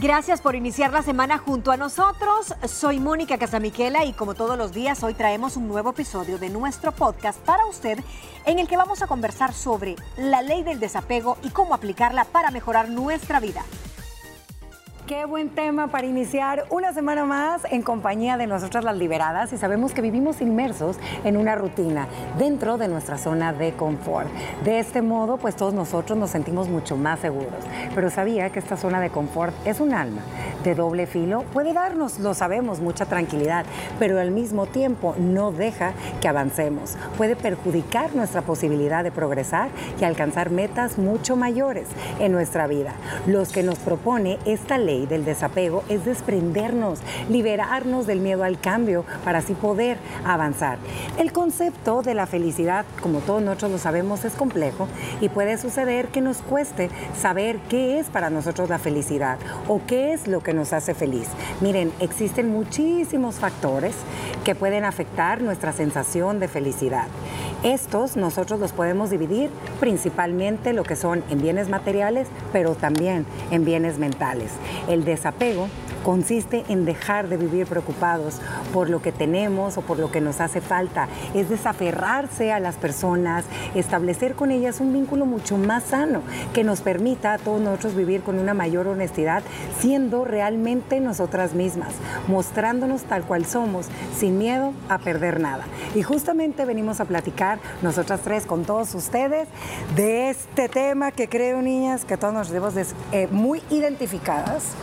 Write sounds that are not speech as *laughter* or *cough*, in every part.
Gracias por iniciar la semana junto a nosotros. Soy Mónica Casamiquela y como todos los días hoy traemos un nuevo episodio de nuestro podcast para usted en el que vamos a conversar sobre la ley del desapego y cómo aplicarla para mejorar nuestra vida. Qué buen tema para iniciar una semana más en compañía de nosotras las liberadas y sabemos que vivimos inmersos en una rutina dentro de nuestra zona de confort. De este modo, pues todos nosotros nos sentimos mucho más seguros. Pero sabía que esta zona de confort es un alma de doble filo, puede darnos, lo sabemos, mucha tranquilidad, pero al mismo tiempo no deja que avancemos. Puede perjudicar nuestra posibilidad de progresar y alcanzar metas mucho mayores en nuestra vida. Los que nos propone esta ley del desapego es desprendernos, liberarnos del miedo al cambio para así poder avanzar. El concepto de la felicidad, como todos nosotros lo sabemos, es complejo y puede suceder que nos cueste saber qué es para nosotros la felicidad o qué es lo que nos hace feliz. Miren, existen muchísimos factores que pueden afectar nuestra sensación de felicidad. Estos nosotros los podemos dividir principalmente lo que son en bienes materiales, pero también en bienes mentales. El desapego consiste en dejar de vivir preocupados por lo que tenemos o por lo que nos hace falta. Es desaferrarse a las personas, establecer con ellas un vínculo mucho más sano que nos permita a todos nosotros vivir con una mayor honestidad, siendo realmente nosotras mismas, mostrándonos tal cual somos, sin miedo a perder nada. Y justamente venimos a platicar nosotras tres con todos ustedes de este tema que creo, niñas, que todos nos vemos eh, muy identificadas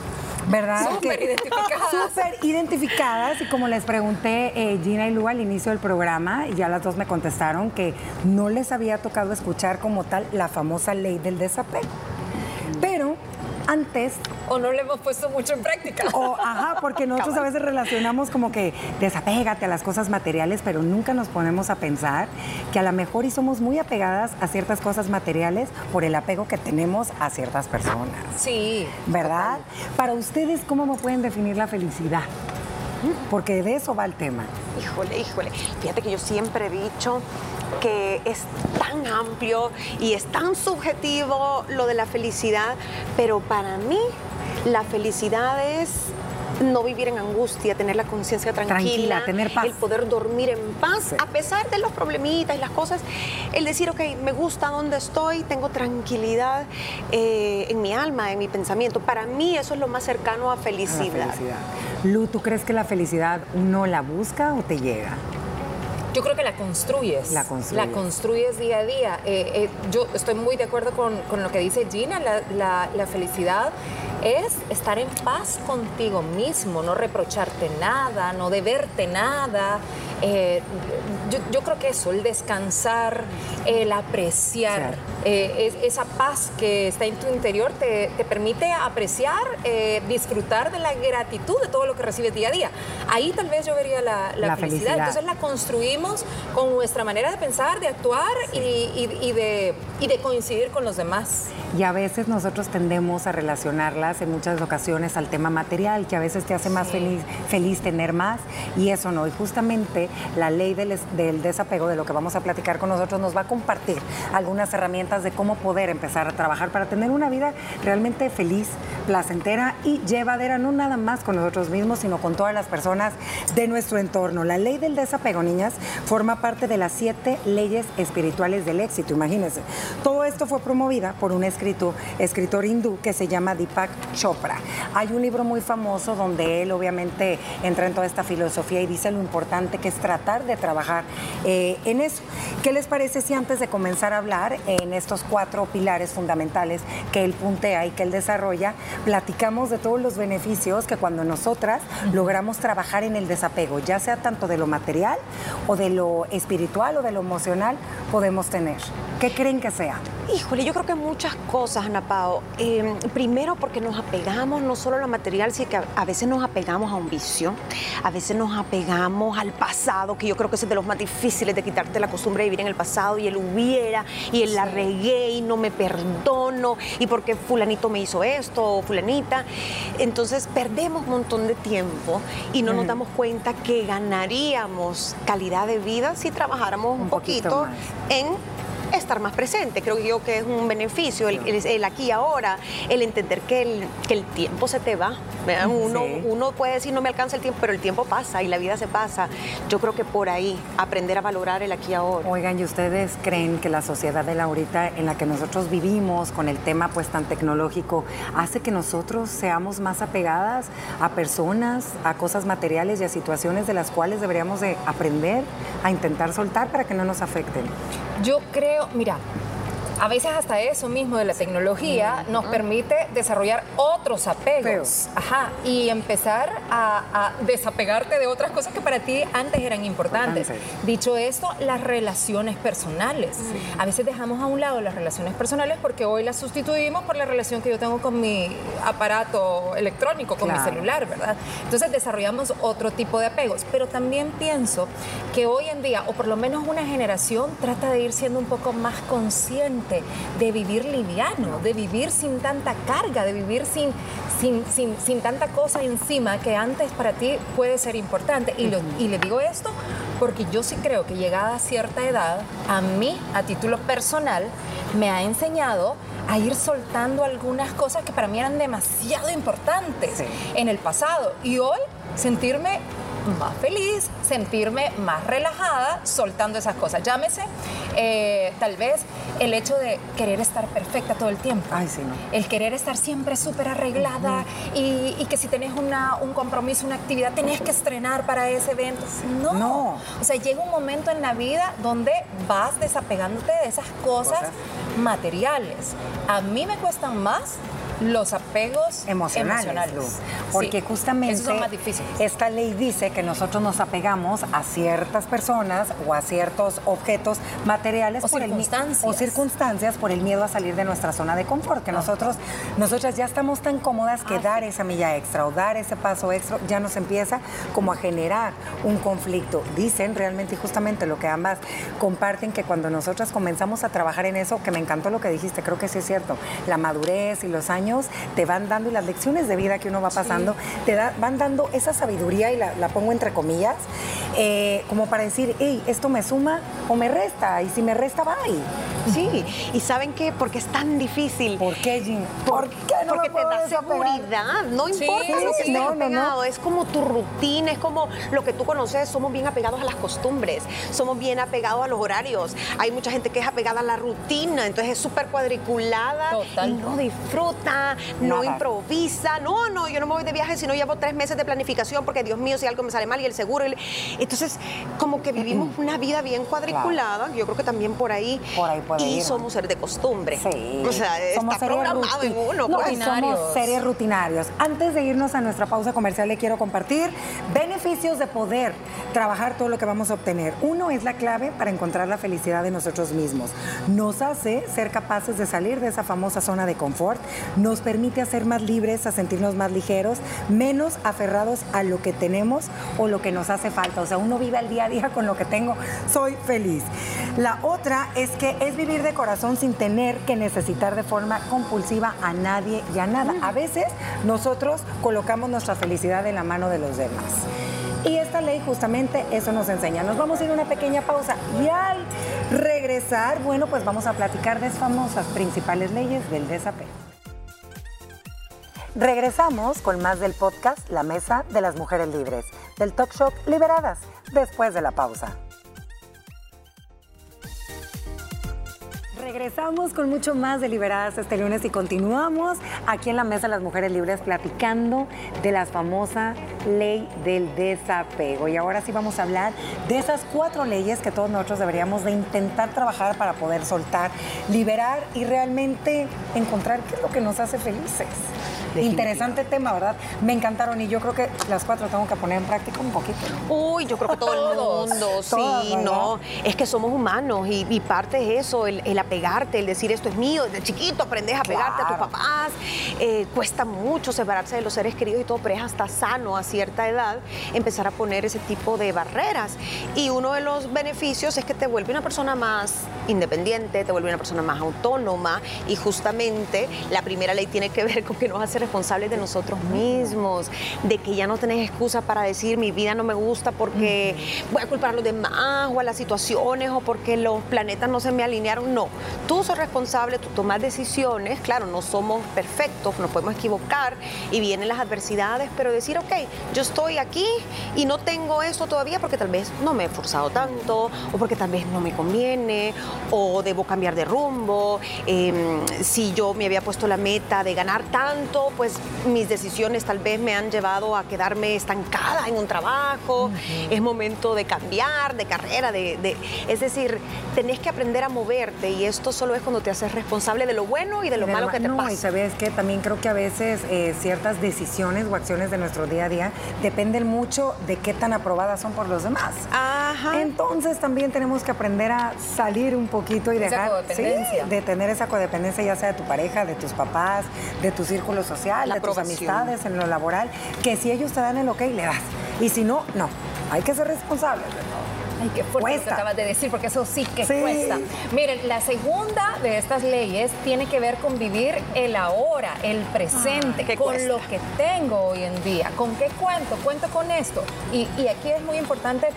¿verdad? Súper identificadas. Súper identificadas. Y como les pregunté eh, Gina y Lu al inicio del programa, ya las dos me contestaron que no les había tocado escuchar como tal la famosa ley del desapego. Antes. O no le hemos puesto mucho en práctica. *laughs* O, ajá, porque nosotros a veces relacionamos como que desapégate a las cosas materiales, pero nunca nos ponemos a pensar que a lo mejor y somos muy apegadas a ciertas cosas materiales por el apego que tenemos a ciertas personas. Sí. ¿Verdad? Para ustedes, ¿cómo me pueden definir la felicidad? Porque de eso va el tema. Híjole, híjole. Fíjate que yo siempre he dicho que es tan amplio y es tan subjetivo lo de la felicidad, pero para mí la felicidad es no vivir en angustia, tener la conciencia tranquila, tener paz. el poder dormir en paz, a pesar de los problemitas y las cosas, el decir, ok, me gusta donde estoy, tengo tranquilidad eh, en mi alma, en mi pensamiento. Para mí eso es lo más cercano a felicidad. A felicidad. Lu, ¿tú crees que la felicidad uno la busca o te llega? Yo creo que la construyes. La construyes. La construyes día a día. Eh, eh, yo estoy muy de acuerdo con, con lo que dice Gina. La, la, la, felicidad es estar en paz contigo mismo, no reprocharte nada, no deberte nada. Eh, yo, yo, creo que eso, el descansar, el apreciar, eh, es, esa paz que está en tu interior te, te permite apreciar, eh, disfrutar de la gratitud de todo lo que recibes día a día. Ahí tal vez yo vería la, la, La felicidad. felicidad. Entonces la construimos con nuestra manera de pensar, de actuar y, y- y de, y de coincidir con los demás. Y a veces nosotros tendemos a relacionarlas en muchas ocasiones al tema material, que a veces te hace más Sí. feliz, feliz tener más y eso no. Y justamente la ley del, es- del desapego, de lo que vamos a platicar con nosotros, nos va a compartir algunas herramientas de cómo poder empezar a trabajar para tener una vida realmente feliz, placentera y llevadera, no nada más con nosotros mismos, sino con todas las personas de nuestro entorno. La ley del desapego, niñas, forma parte de las siete leyes espirituales del éxito, imagínense. Todo esto fue promovida por un escritor, escritor hindú que se llama Deepak Chopra. Hay un libro muy famoso donde él obviamente entra en toda esta filosofía y dice lo importante que es tratar de trabajar eh, en eso. ¿Qué les parece si antes de comenzar a hablar en estos cuatro pilares fundamentales que él puntea y que él desarrolla, platicamos de todos los beneficios que cuando nosotras logramos trabajar en el desapego, ya sea tanto de lo material o de lo espiritual o de lo emocional, podemos tener? ¿Qué creen que sea? Híjole, yo creo que muchas cosas, Ana Pao. Eh, primero porque nos apegamos no solo a lo material, sino que a, veces nos apegamos a un vicio, a veces nos apegamos al pasado, que yo creo que es de los más difíciles de quitarte la costumbre de vivir en el pasado y el hubiera, y el la regué y no me perdono, y porque fulanito me hizo esto, o fulanita. Entonces perdemos un montón de tiempo y no nos damos cuenta que ganaríamos calidad de vida si trabajáramos un, Un poquito en estar más presente. Creo yo que es un beneficio, el, el- el aquí y ahora, el entender que el, que el tiempo se te va. Sí. uno puede decir no me alcanza el tiempo, pero el tiempo pasa y la vida se pasa. Yo creo que por ahí, aprender a valorar el aquí y ahora. Oigan, ¿y ustedes creen que la sociedad de la ahorita en la que nosotros vivimos, con el tema pues tan tecnológico, hace que nosotros seamos más apegadas a personas, a cosas materiales y a situaciones de las cuales deberíamos de aprender a intentar soltar para que no nos afecten? Yo creo, mira, a veces hasta eso mismo de la tecnología nos permite desarrollar otros apegos. Ajá, y empezar a, a desapegarte de otras cosas que para ti antes eran importantes. Dicho esto, las relaciones personales. A veces dejamos a un lado las relaciones personales porque hoy las sustituimos por la relación que yo tengo con mi aparato electrónico, con Claro. mi celular, ¿verdad? Entonces desarrollamos otro tipo de apegos. Pero también pienso que hoy en día, o por lo menos una generación, trata de ir siendo un poco más consciente de vivir liviano, de vivir sin tanta carga, de vivir sin, sin, sin, sin tanta cosa encima que antes para ti puede ser importante. Y, lo- y le digo esto porque yo sí creo que llegada a cierta edad, a mí, a título personal, me ha enseñado a ir soltando algunas cosas que para mí eran demasiado importantes Sí. en el pasado. Y hoy sentirme más feliz, sentirme más relajada soltando esas cosas. Llámese eh, tal vez el hecho de querer estar perfecta todo el tiempo. Ay, sí, no. El querer estar siempre súper arreglada y, y que si tenés una, un compromiso, una actividad, tenés que estrenar para ese evento. No. No. O sea, llega un momento en la vida donde vas desapegándote de esas cosas, Cosas. materiales. A mí me cuestan más los apegos emocionales, emocionales. Porque Sí, justamente más esta ley dice que nosotros nos apegamos a ciertas personas o a ciertos objetos materiales O por el circunstancias. o circunstancias por el miedo a salir de nuestra zona de confort, que nosotros nosotras ya estamos tan cómodas que dar esa milla extra o dar ese paso extra ya nos empieza como a generar un conflicto. Dicen realmente y justamente lo que ambas comparten que cuando nosotras comenzamos a trabajar en eso, que me encantó lo que dijiste, creo que sí es cierto, la madurez y los años te van dando y las lecciones de vida que uno va pasando, te da- van dando esa sabiduría y la, la pongo entre comillas, eh, como para decir, hey, esto me suma o me resta, y si me resta, bye. Sí, y ¿saben qué? Porque es tan difícil. ¿Por qué, Jean? ¿Por qué no Porque me te da seguridad, no Sí, importa lo que sí, estés no, no, no. es como tu rutina, es como lo que tú conoces, somos bien apegados a las costumbres, somos bien apegados a los horarios, hay mucha gente que es apegada a la rutina, entonces es súper cuadriculada Total. y no disfruta, no Nada. improvisa, no, no, yo no me voy de viaje si no llevo tres meses de planificación porque Dios mío, si algo me sale mal y el seguro, entonces como que vivimos *clears throat* una vida bien cuadriculada, yo creo que también por ahí, Por ahí puede y ir, ¿no? somos seres de costumbre, Sí. o sea, Somos está programado en uno. No, pues. y somos seres rutinarios. Antes de irnos a nuestra pausa comercial, le quiero compartir beneficios de poder trabajar todo lo que vamos a obtener. Uno es la clave para encontrar la felicidad de nosotros mismos. Nos hace ser capaces de salir de esa famosa zona de confort. Nos permite hacer más libres, a sentirnos más ligeros, menos aferrados a lo que tenemos o lo que nos hace falta. O sea, uno vive al día a día con lo que tengo. Soy feliz. La otra es que es vivir de corazón sin tener que necesitar de forma compulsiva a nadie y a nada. A veces nosotros colocamos nuestra felicidad en la mano de los demás. Y esta ley justamente eso nos enseña. Nos vamos a ir a una pequeña pausa y al regresar, bueno, pues vamos a platicar de las famosas principales leyes del desapego. Regresamos con más del podcast La Mesa de las Mujeres Libres, del talk show Liberadas, después de la pausa. Regresamos con mucho más de Liberadas este lunes y continuamos aquí en la Mesa de las Mujeres Libres platicando de la famosa ley del desapego. Y ahora sí vamos a hablar de esas cuatro leyes que todos nosotros deberíamos de intentar trabajar para poder soltar, liberar y realmente encontrar qué es lo que nos hace felices. Interesante tema, ¿verdad? Me encantaron y yo creo que las cuatro tengo que poner en práctica un poquito. Uy, yo creo que todo el *laughs* mundo, sí, no. Es que somos humanos y, y parte es eso, el, el apegarte, el decir esto es mío. Desde chiquito aprendes a apegarte a tus papás. eh, cuesta mucho separarse de los seres queridos y todo, pero es hasta sano a cierta edad empezar a poner ese tipo de barreras. Y uno de los beneficios es que te vuelve una persona más independiente, te vuelve una persona más autónoma y justamente la primera ley tiene que ver con que nos hace responsables de nosotros mismos, de que ya no tenés excusa para decir mi vida no me gusta porque voy a culpar a los demás o a las situaciones o porque los planetas no se me alinearon. No, tú sos responsable, tú tomas decisiones, claro, no somos perfectos, nos podemos equivocar y vienen las adversidades, pero decir, ok, yo estoy aquí y no tengo eso todavía porque tal vez no me he esforzado tanto o porque tal vez no me conviene o debo cambiar de rumbo. Em, si yo me había puesto la meta de ganar tanto, pues mis decisiones tal vez me han llevado a quedarme estancada en un trabajo. Es momento de cambiar de carrera, de, es decir, tenés que aprender a moverte y esto solo es cuando te haces responsable de lo bueno y de lo malo que te no, pasa. Y sabes que también creo que a veces eh, ciertas decisiones o acciones de nuestro día a día dependen mucho de qué tan aprobadas son por los demás. Ajá. Entonces también tenemos que aprender a salir un poquito y dejar de tener esa codependencia ya sea de tu pareja, de tus papás, de tu círculo social, de tus amistades, en lo laboral, que si ellos te dan el ok, le das. Y si no, no. Hay que ser responsables Ay, qué fuerte lo que acabas de decir, porque eso sí que cuesta. Miren, la segunda de estas leyes tiene que ver con vivir el ahora, el presente, ah, con lo que tengo hoy en día. ¿Con qué cuento? Cuento con esto. Y, y aquí es muy importante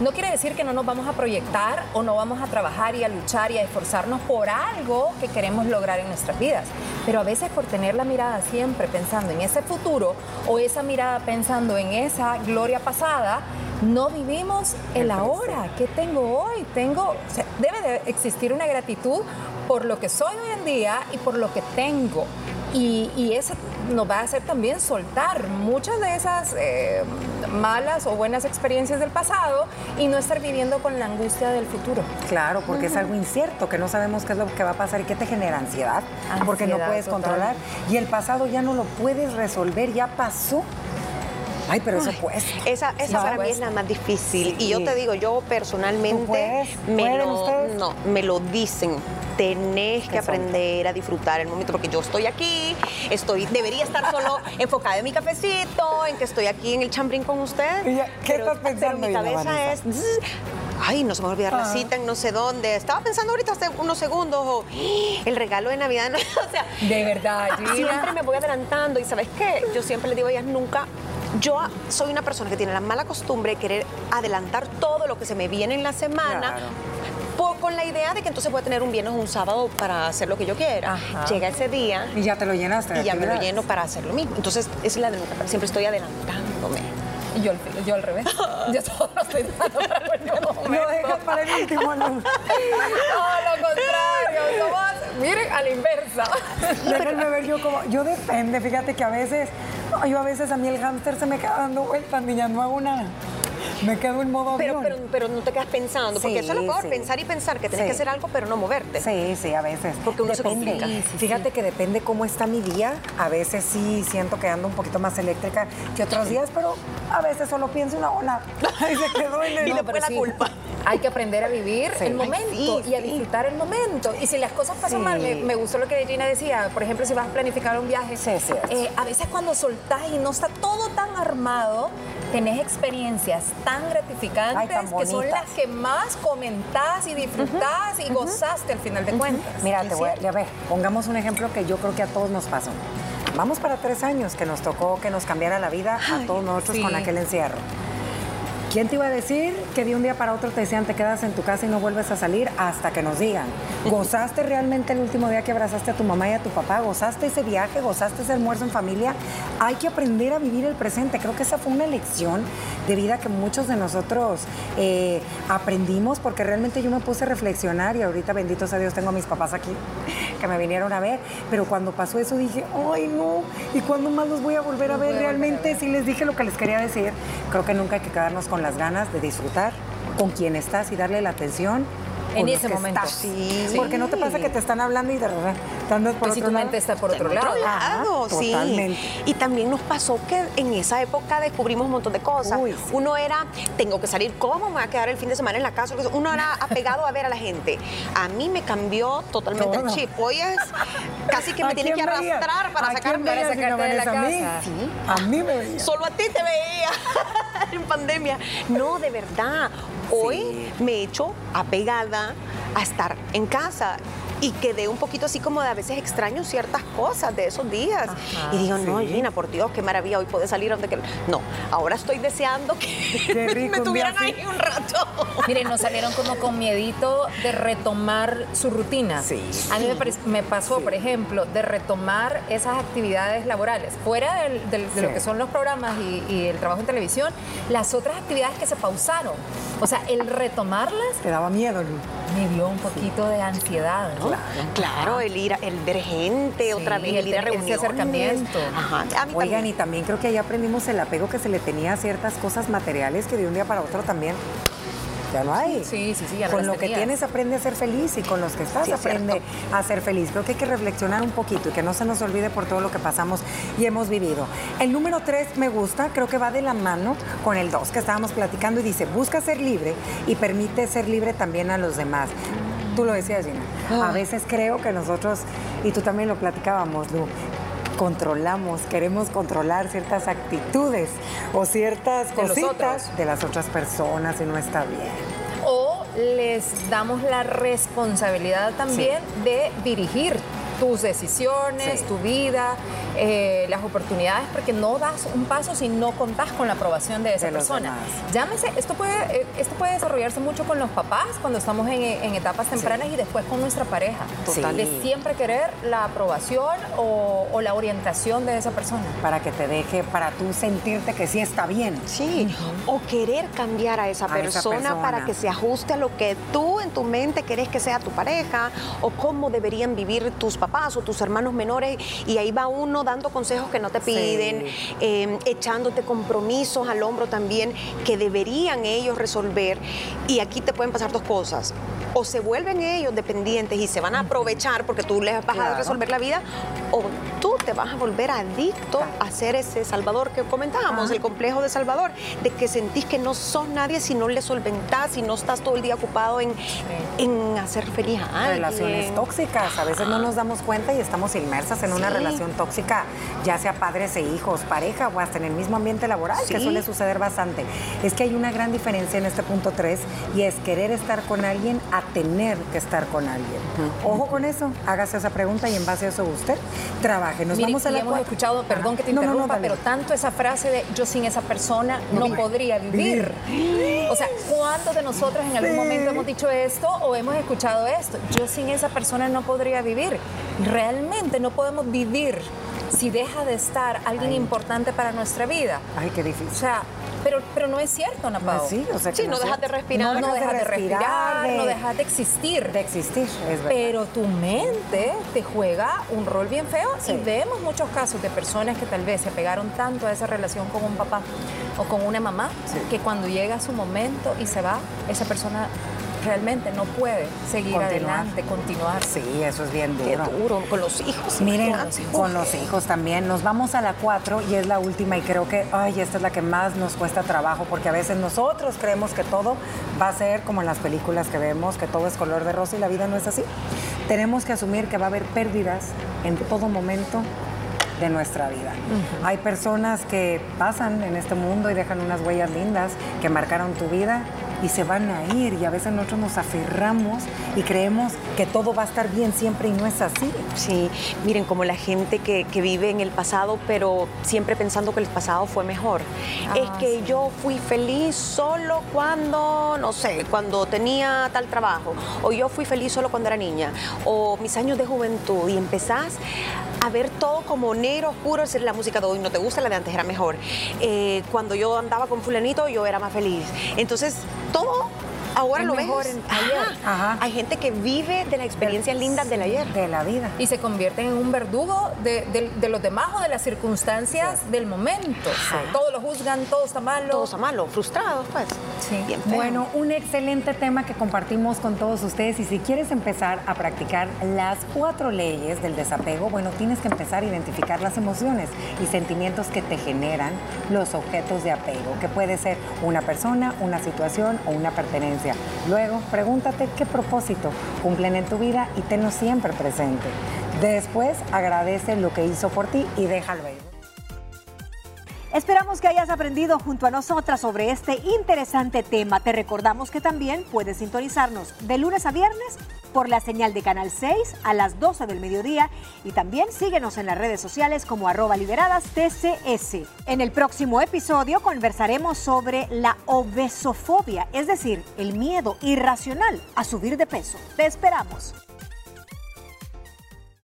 no quiere decir que no nos vamos a proyectar o no vamos a trabajar y a luchar y a esforzarnos por algo que queremos lograr en nuestras vidas. Pero a veces por tener la mirada siempre pensando en ese futuro o esa mirada pensando en esa gloria pasada, no vivimos el ahora. ¿Qué tengo hoy? Tengo, debe de existir una gratitud por lo que soy hoy en día y por lo que tengo. Y, eso nos va a hacer también soltar muchas de esas eh, malas o buenas experiencias del pasado y no estar viviendo con la angustia del futuro. Claro, porque es algo incierto, que no sabemos qué es lo que va a pasar y qué te genera ansiedad, porque no puedes controlar. Y el pasado ya no lo puedes resolver, ya pasó. Ay, pero eso cuesta. Esa, esa para mí es la más difícil. Y yo te digo, yo personalmente me, lo, no, me lo dicen. Tenés que aprender a disfrutar el momento, porque yo estoy aquí, estoy, debería estar solo *laughs* enfocada en mi cafecito, en que estoy aquí en el chambrín con usted. ¿Qué estás pensando? Pero mi cabeza es ay, no se me va a olvidar la ah. cita en no sé dónde. Estaba pensando ahorita hace unos segundos, o el regalo de Navidad, *laughs* o sea, de verdad, siempre me voy adelantando y ¿sabes qué? Yo siempre le digo a ellas, nunca yo soy una persona que tiene la mala costumbre de querer adelantar todo lo que se me viene en la semana. con la idea de que entonces voy a tener un viernes o un sábado para hacer lo que yo quiera. Llega ese día. Y ya te lo llenaste. Y ya me lo lleno para hacer lo mismo. Entonces, es la de nunca. Siempre estoy adelantándome. Y yo, yo al revés. *laughs* yo todo lo estoy dando para el último momento. Lo dejas para el último, no. *laughs* no, lo contrario. Somos, miren, a la inversa. Déjenme ver yo como... Yo depende, fíjate que a veces yo a veces a mí el hámster se me queda dando vueltas, niña, no hago nada. Me quedo en modo pero, Pero, pero no te quedas pensando, porque eso es lo peor, pensar y pensar que tienes que hacer algo, pero no moverte. Sí, sí, a veces. Porque uno depende. se Fíjate que depende cómo está mi día. A veces sí siento que ando un poquito más eléctrica que otros días, pero a veces solo pienso una hora. Y se quedó en el... Y después la culpa. Hay que aprender a vivir el momento y a disfrutar el momento. Y si las cosas pasan mal, me, gustó lo que Gina decía, por ejemplo, si vas a planificar un viaje, eh, a veces cuando soltás y no está todo tan armado, tenés experiencias tan gratificantes que son las que más comentás y disfrutás y gozaste al final de cuentas. Mira, te voy a, ya ver, pongamos un ejemplo que yo creo que a todos nos pasó. Vamos para tres años que nos tocó que nos cambiara la vida a todos nosotros con aquel encierro. ¿Quién te iba a decir que de un día para otro te decían te quedas en tu casa y no vuelves a salir hasta que nos digan? *laughs* ¿Gozaste realmente el último día que abrazaste a tu mamá y a tu papá? ¿Gozaste ese viaje? ¿Gozaste ese almuerzo en familia? Hay que aprender a vivir el presente. Creo que esa fue una lección de vida que muchos de nosotros eh, aprendimos porque realmente yo me puse a reflexionar y ahorita, bendito sea Dios, tengo a mis papás aquí que me vinieron a ver. Pero cuando pasó eso dije, ay no, ¿y cuándo más los voy a volver a ver realmente? Si les dije lo que les quería decir, creo que nunca hay que quedarnos con las ganas de disfrutar con quien estás y darle la atención En con ese que momento. estás. Sí. Porque no te pasa que te están hablando y de verdad andas por Que si otro tu lado. mente está por otro lado. otro lado, Ajá, sí. totalmente. Y también nos pasó que en esa época descubrimos un montón de cosas. Uy, sí. Uno era, tengo que salir, ¿cómo me voy a quedar el fin de semana en la casa? Uno era *laughs* apegado a ver a la gente. A mí me cambió totalmente Todo. el chip. Hoy es casi que me ¿A tienen que arrastrar para ¿A quién sacarme no sacarte de la veías a mí? casa? Sí. A mí me veía. Solo a ti te veía *laughs* en pandemia. No, de verdad. Hoy me he hecho apegada a estar en casa y quedé un poquito así como de a veces extraño ciertas cosas de esos días. Ajá, y digo, no. Gina, por Dios, qué maravilla, hoy puede salir donde que... No, ahora estoy deseando que *laughs* rico, me tuvieran ahí un rato. Miren, nos salieron como con miedito de retomar su rutina. Sí. A mí me, pare- me pasó, por ejemplo, de retomar esas actividades laborales. Fuera del- del- de lo que son los programas y, y el trabajo en televisión, las otras actividades que se pausaron. O sea, el retomarlas Te daba miedo, Lu. Me dio un poquito de ansiedad, ¿no? Claro, el ir, a- el ver gente Sí, otra vez, el el ir a tener ese reuniones. acercamiento. Ajá, a mí Oigan, y también. también creo que ahí aprendimos el apego que se le tenía a ciertas cosas materiales que de un día para otro también ya no hay. Sí, sí, sí, ya Con lo que tienes aprende a ser feliz y con los que estás Sí, aprende a ser feliz. Creo que hay que reflexionar un poquito y que no se nos olvide por todo lo que pasamos y hemos vivido. El número tres me gusta, creo que va de la mano con el dos que estábamos platicando y dice, busca ser libre y permite ser libre también a los demás. Tú lo decías, Gina. Ah. A veces creo que nosotros, y tú también lo platicábamos, Lu, controlamos, queremos controlar ciertas actitudes o ciertas De cositas de las otras personas y no está bien. o les damos la responsabilidad también de dirigir tus decisiones, Sí. tu vida, eh, las oportunidades, porque no das un paso si no contás con la aprobación de esa De persona. Llámese, esto puede, eh, esto puede desarrollarse mucho con los papás cuando estamos en, en etapas tempranas y después con nuestra pareja. Total. De siempre querer la aprobación o, o la orientación de esa persona. Para que te deje, para tú sentirte que sí está bien. Sí, o querer cambiar a esa, A esa persona persona. para que se ajuste a lo que tú en tu mente querés que sea tu pareja o cómo deberían vivir tus papás o tus hermanos menores y ahí va uno dando consejos que no te Sí. piden, eh, echándote compromisos al hombro también que deberían ellos resolver y aquí te pueden pasar dos cosas. O se vuelven ellos dependientes y se van a aprovechar porque tú les vas Claro. a resolver la vida, o tú te vas a volver adicto a ser ese salvador que comentábamos, Ah. el complejo de salvador, de que sentís que no sos nadie si no le solventás, si no estás todo el día ocupado en, en hacer feliz a alguien. Relaciones tóxicas, a veces no nos damos cuenta y estamos inmersas en una relación tóxica, ya sea padres e hijos, pareja o hasta en el mismo ambiente laboral, que suele suceder bastante. Es que hay una gran diferencia en este punto 3 y es querer estar con alguien a tener que estar con alguien. Ojo con eso, hágase esa pregunta y en base a eso usted trabaje. Nos vamos a la hemos escuchado, perdón que te No, no, no, interrumpa, dale. pero tanto esa frase de yo sin esa persona no, podría vivir. O sea, ¿cuántos de nosotros en algún momento hemos dicho esto o hemos escuchado esto? Yo sin esa persona no podría vivir. Realmente no podemos vivir si deja de estar alguien Ay. importante para nuestra vida. Ay, qué O difícil. sea, pero, pero no es cierto, Ana No Pao. es sí, o sea, Sí, no dejas de respirar. No, dejas de respirar, de- no dejas de existir. de existir, es verdad. Pero tu mente te juega un rol bien feo Sí. y vemos muchos casos de personas que tal vez se pegaron tanto a esa relación con un papá o con una mamá Sí. que cuando llega su momento y se va, esa persona realmente no puede seguir Continuar. adelante, continuar. Sí, eso es bien Qué duro. duro, con los hijos. Miren, con los hijos también. Nos vamos a la 4 y es la última y creo que, ay, esta es la que más nos cuesta trabajo porque a veces nosotros creemos que todo va a ser como en las películas que vemos, que todo es color de rosa y la vida no es así. Tenemos que asumir que va a haber pérdidas en todo momento de nuestra vida. Hay personas que pasan en este mundo y dejan unas huellas lindas que marcaron tu vida y se van a ir y a veces nosotros nos aferramos y creemos que todo va a estar bien siempre y no es así. Sí, miren, como la gente que, que vive en el pasado, pero siempre pensando que el pasado fue mejor. es que yo fui feliz solo cuando, no sé, cuando tenía tal trabajo, o yo fui feliz solo cuando era niña, o mis años de juventud, y empezás a ver todo como negro, oscuro, es decir, la música de hoy no te gusta, la de antes era mejor. Eh, cuando yo andaba con fulanito, yo era más feliz. Entonces, todo ahora lo mejor ves. en ayer. Ajá. Hay gente que vive de las experiencias lindas del ayer. De la vida. Y se convierten en un verdugo de, de- de los demás o de las circunstancias del momento. Todos lo juzgan, todo está malo. Todos a malo, frustrados, pues. Sí. Bien. Bueno, un excelente tema que compartimos con todos ustedes y si quieres empezar a practicar las cuatro leyes del desapego, bueno, tienes que empezar a identificar las emociones y sentimientos que te generan los objetos de apego, que puede ser una persona, una situación o una pertenencia. Luego, pregúntate qué propósito cumplen en tu vida y tenlo siempre presente. Después, agradece lo que hizo por ti y déjalo ir. Esperamos que hayas aprendido junto a nosotras sobre este interesante tema. Te recordamos que también puedes sintonizarnos de lunes a viernes por la señal de Canal 6 a las 12 del mediodía y también síguenos en las redes sociales como arroba liberadas TCS. En el próximo episodio conversaremos sobre la obesofobia, es decir, el miedo irracional a subir de peso. Te esperamos.